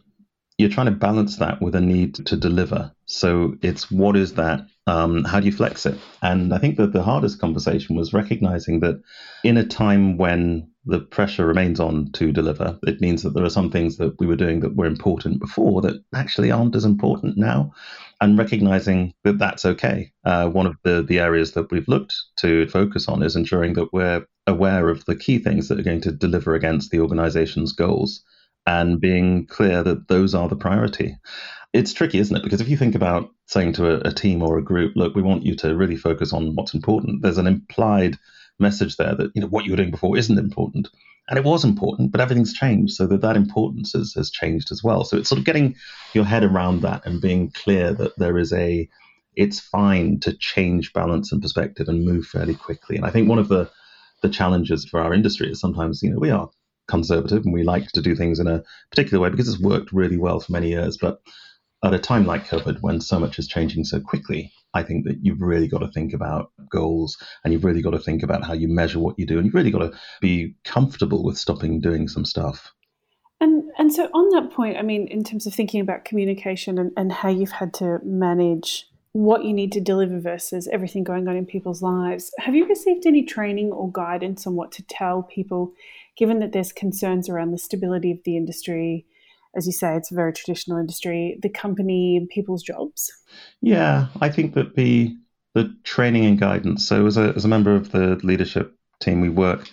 you're trying to balance that with a need to deliver. So it's what is that? Um, how do you flex it? And I think that the hardest conversation was recognizing that in a time when the pressure remains on to deliver, it means that there are some things that we were doing that were important before that actually aren't as important now. And recognizing that that's okay. Uh, one of the, the areas that we've looked to focus on is ensuring that we're aware of the key things that are going to deliver against the organization's goals and being clear that those are the priority. It's tricky, isn't it? Because if you think about saying to a, a, team or a group, look, we want you to really focus on what's important, there's an implied message there that you know what you were doing before isn't important. And it was important, but everything's changed, so that that importance has, has changed as well. So it's sort of getting your head around that and being clear that there is a, it's fine to change balance and perspective and move fairly quickly. And I think one of the the challenges for our industry is sometimes you know we are conservative and we like to do things in a particular way because it's worked really well for many years. But at a time like COVID, when so much is changing so quickly, I think that you've really got to think about goals and you've really got to think about how you measure what you do and you've really got to be comfortable with stopping doing some stuff. And and so on that point, I mean, in terms of thinking about communication and, and how you've had to manage what you need to deliver versus everything going on in people's lives, have you received any training or guidance on what to tell people given that there's concerns around the stability of the industry, as you say, it's a very traditional industry, the company and people's jobs? Yeah, I think that the the training and guidance. So as a as a member of the leadership team, we work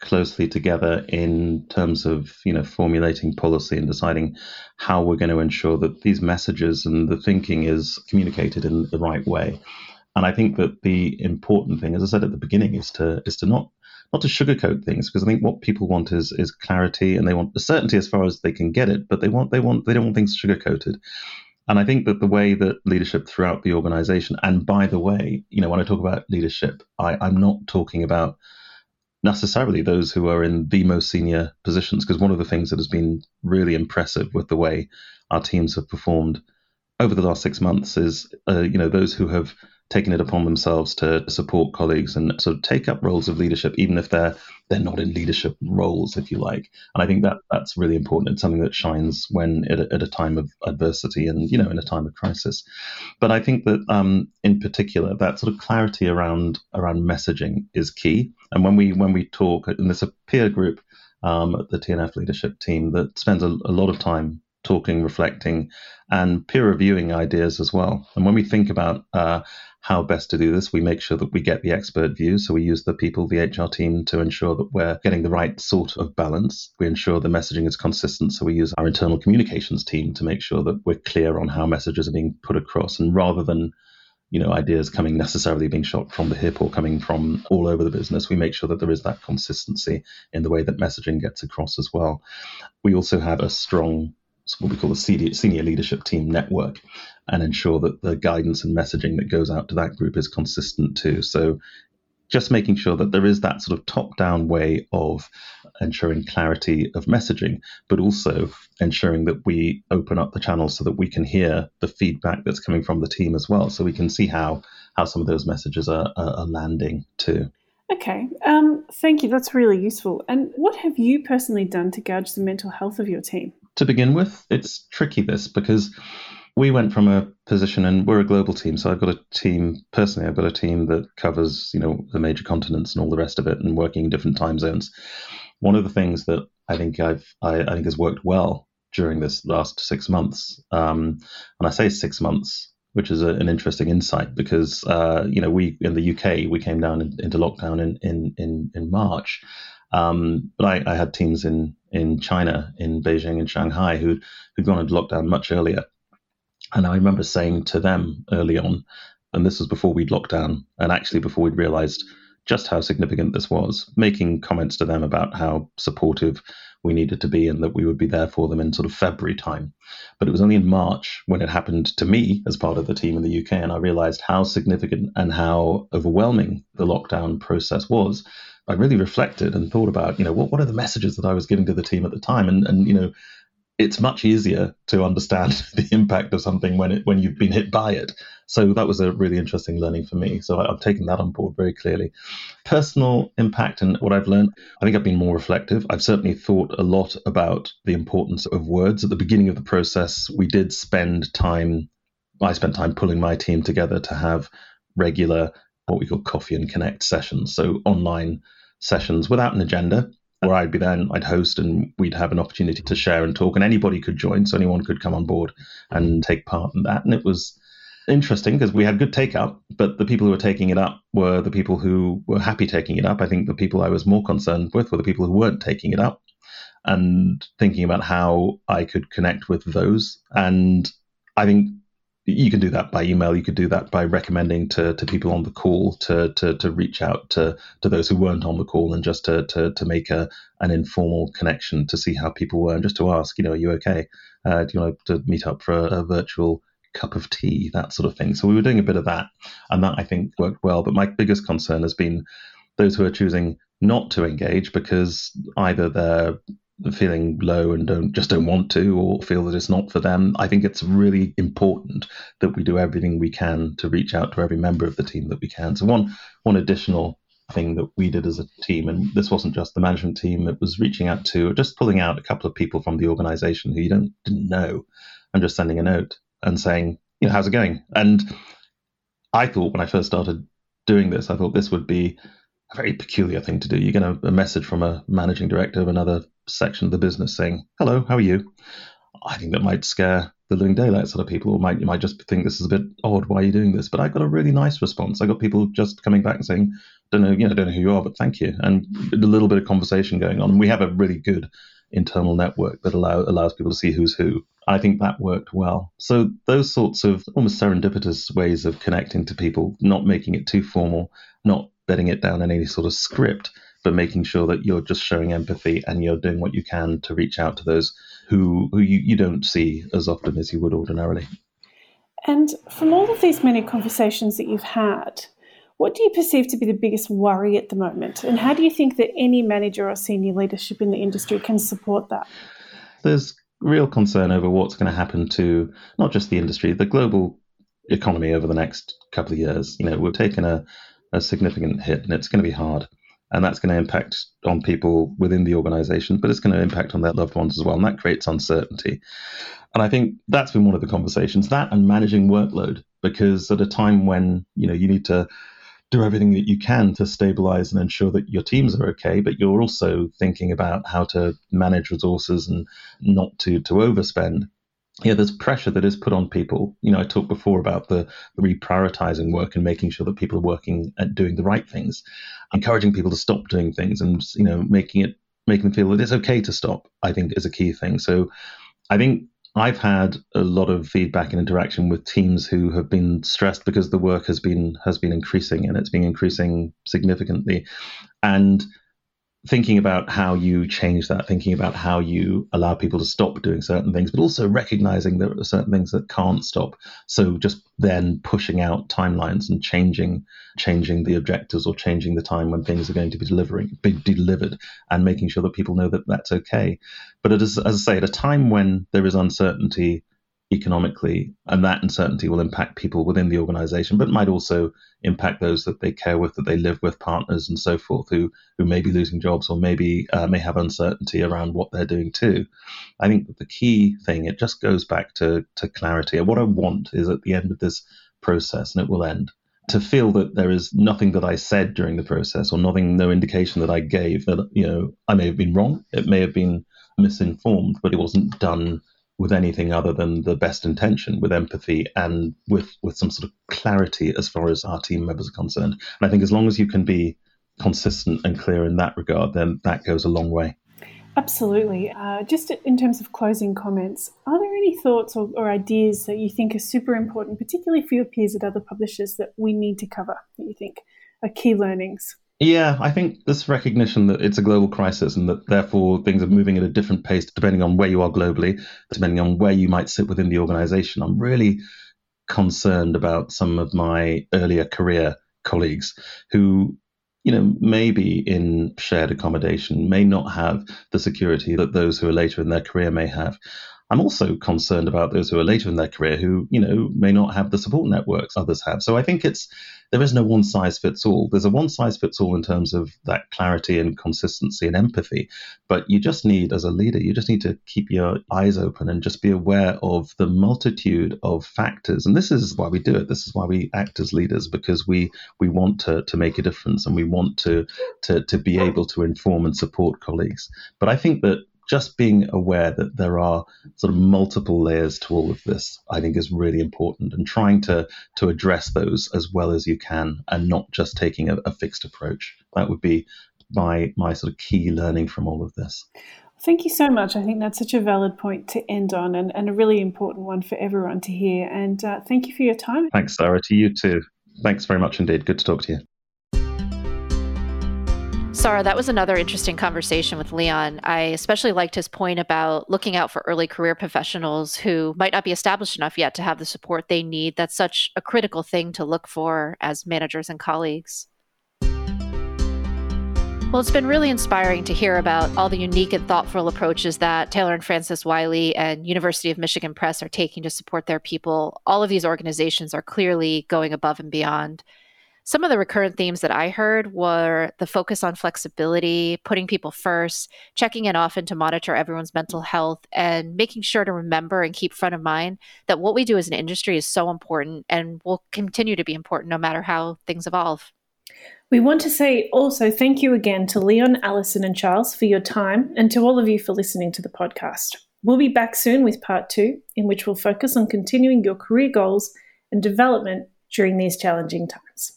closely together in terms of you know formulating policy and deciding how we're going to ensure that these messages and the thinking is communicated in the right way. And I think that the important thing, as I said at the beginning, is to is to not not to sugarcoat things because I think what people want is is clarity and they want certainty as far as they can get it, but they want they want they don't want things sugarcoated. And I think that the way that leadership throughout the organization, and by the way, you know, when I talk about leadership, I, I'm not talking about necessarily those who are in the most senior positions, because one of the things that has been really impressive with the way our teams have performed over the last six months is, uh, you know, those who have taken it upon themselves to support colleagues and sort of take up roles of leadership, even if they're they're not in leadership roles, if you like. And I think that that's really important. It's something that shines when at a, at a time of adversity and you know in a time of crisis. But I think that um, in particular that sort of clarity around around messaging is key. And when we when we talk, and there's a peer group um, at the T&F leadership team that spends a, a lot of time talking, reflecting, and peer reviewing ideas as well. And when we think about uh, how best to do this, we make sure that we get the expert view. So we use the people, the HR team, to ensure that we're getting the right sort of balance. We ensure the messaging is consistent. So we use our internal communications team to make sure that we're clear on how messages are being put across. And rather than you know ideas coming necessarily being shot from the hip or coming from all over the business we make sure that there is that consistency in the way that messaging gets across as well we also have a strong what we call the senior, leadership team network and ensure that the guidance and messaging that goes out to that group is consistent too. So just making sure that there is that sort of top down way of ensuring clarity of messaging, but also ensuring that we open up the channels so that we can hear the feedback that's coming from the team as well. So we can see how, how some of those messages are, are, are landing too. Okay, um, thank you. That's really useful. And what have you personally done to gauge the mental health of your team? To begin with, it's tricky this because we went from a position and we're a global team so i've got a team personally i've got a team that covers you know the major continents and all the rest of it and working in different time zones. One of the things that i think i've i, I think has worked well during this last six months um, and i say six months which is a, an interesting insight because uh, you know we in the uk we came down in, into lockdown in in in, in march um, but I, I, had teams in in China, in Beijing and Shanghai, who who'd gone into lockdown much earlier, and I remember saying to them early on, and this was before we'd locked down, and actually before we'd realized just how significant this was, making comments to them about how supportive we needed to be and that we would be there for them in sort of February time. But it was only in March when it happened to me as part of the team in the UK, and I realized how significant and how overwhelming the lockdown process was. I really reflected and thought about, you know, what, what are the messages that I was giving to the team at the time? And, and you know, it's much easier to understand the impact of something when it when you've been hit by it. So that was a really interesting learning for me. So I, have taken that on board very clearly. Personal impact and what I've learned, I think I've been more reflective. I've certainly thought a lot about the importance of words. At the beginning of the process, we did spend time. I spent time pulling my team together to have regular what we call coffee and connect sessions. So online sessions without an agenda where I'd be then, I'd host and we'd have an opportunity to share and talk, and anybody could join. So anyone could come on board and take part in that. And it was interesting because we had good take up, but the people who were taking it up were the people who were happy taking it up. I think the people I was more concerned with were the people who weren't taking it up and thinking about how I could connect with those. And I think you can do that by email. You could do that by recommending to, to people on the call to, to, to reach out to, to those who weren't on the call and just to, to, to make a, an informal connection to see how people were and just to ask, you know, are you okay? Uh, do you want to meet up for a, a virtual cup of tea, that sort of thing. So we were doing a bit of that, and that I think worked well. But my biggest concern has been those who are choosing not to engage because either they're feeling low and don't just don't want to or feel that it's not for them. I think it's really important that we do everything we can to reach out to every member of the team that we can. So one one additional thing that we did as a team and this wasn't just the management team it was reaching out to just pulling out a couple of people from the organization who you don't didn't know and just sending a note and saying you know how's it going? And i thought when i first started doing this i thought this would be a very peculiar thing to do. You get a, a, message from a managing director of another section of the business saying, "Hello, how are you?" I think that might scare the living daylights out of people, or might you might just think this is a bit odd. Why are you doing this? But I got a really nice response. I got people just coming back and saying, "Don't know, you know, don't know who you are, but thank you," and a little bit of conversation going on. We have a really good internal network that allow, allows people to see who's who. I think that worked well. So those sorts of almost serendipitous ways of connecting to people, not making it too formal, not bedding it down in any sort of script, but making sure that you're just showing empathy and you're doing what you can to reach out to those who who you, you don't see as often as you would ordinarily. And from all of these many conversations that you've had, what do you perceive to be the biggest worry at the moment? And how do you think that any manager or senior leadership in the industry can support that? There's real concern over what's going to happen to not just the industry, the global economy over the next couple of years. You know, we've taken a, a significant hit and it's going to be hard. And that's going to impact on people within the organization, but it's going to impact on their loved ones as well. And that creates uncertainty. And I think that's been one of the conversations, that and managing workload, because at a time when, you know, you need to do everything that you can to stabilize and ensure that your teams are okay, but you're also thinking about how to manage resources and not to to overspend yeah, there's pressure that is put on people. You know, I talked before about the, the reprioritizing work and making sure that people are working at doing the right things, encouraging people to stop doing things, and you know, making it making them feel that it's okay to stop. I think is a key thing. So, I think I've had a lot of feedback and interaction with teams who have been stressed because the work has been has been increasing and it's been increasing significantly, and thinking about how you change that, thinking about how you allow people to stop doing certain things, but also recognizing that there are certain things that can't stop. So just then pushing out timelines and changing changing the objectives or changing the time when things are going to be delivering be delivered and making sure that people know that that's okay. But as, as I say, at a time when there is uncertainty economically, and that uncertainty will impact people within the organization, but might also impact those that they care with, that they live with, partners and so forth, who who may be losing jobs or maybe uh, may have uncertainty around what they're doing too. I think the key thing it just goes back to to clarity. And what I want is at the end of this process, and it will end, to feel that there is nothing that I said during the process or nothing, no indication that I gave that you know I may have been wrong, it may have been misinformed, but it wasn't done with anything other than the best intention, with empathy and with with some sort of clarity as far as our team members are concerned. And I think as long as you can be consistent and clear in that regard, then that goes a long way. Absolutely. Uh, just in terms of closing comments, are there any thoughts or, or, ideas that you think are super important, particularly for your peers at other publishers, that we need to cover that you think are key learnings? Yeah, I think this recognition that it's a global crisis and that therefore things are mm-hmm. moving at a different pace depending on where you are globally, depending on where you might sit within the organization. I'm really concerned about some of my earlier career colleagues who you know, maybe in shared accommodation, may not have the security that those who are later in their career may have. I'm also concerned about those who are later in their career who, you know, may not have the support networks others have. So I think it's there is no one size fits all. There's a one size fits all in terms of that clarity and consistency and empathy, but you just need as a leader, you just need to keep your eyes open and just be aware of the multitude of factors. And this is why we do it. This is why we act as leaders because we we want to to make a difference and we want to to to be able to inform and support colleagues. But I think that just being aware that there are sort of multiple layers to all of this, I think is really important and trying to to address those as well as you can and not just taking a, a fixed approach. That would be my my sort of key learning from all of this. Thank you so much. I think that's such a valid point to end on and, and a really important one for everyone to hear. And uh, thank you for your time. Thanks, Sara. To you too. Thanks very much indeed. Good to talk to you. Sara, that was another interesting conversation with Leon. I especially liked his point about looking out for early career professionals who might not be established enough yet to have the support they need. That's such a critical thing to look for as managers and colleagues. Well, it's been really inspiring to hear about all the unique and thoughtful approaches that Taylor and Francis Wiley and University of Michigan Press are taking to support their people. All of these organizations are clearly going above and beyond some of the recurrent themes that I heard were the focus on flexibility, putting people first, checking in often to monitor everyone's mental health, and making sure to remember and keep front of mind that what we do as an industry is so important and will continue to be important no matter how things evolve. We want to say also thank you again to Leon, Alison, and Charles for your time, and to all of you for listening to the podcast. We'll be back soon with part two, in which we'll focus on continuing your career goals and development during these challenging times.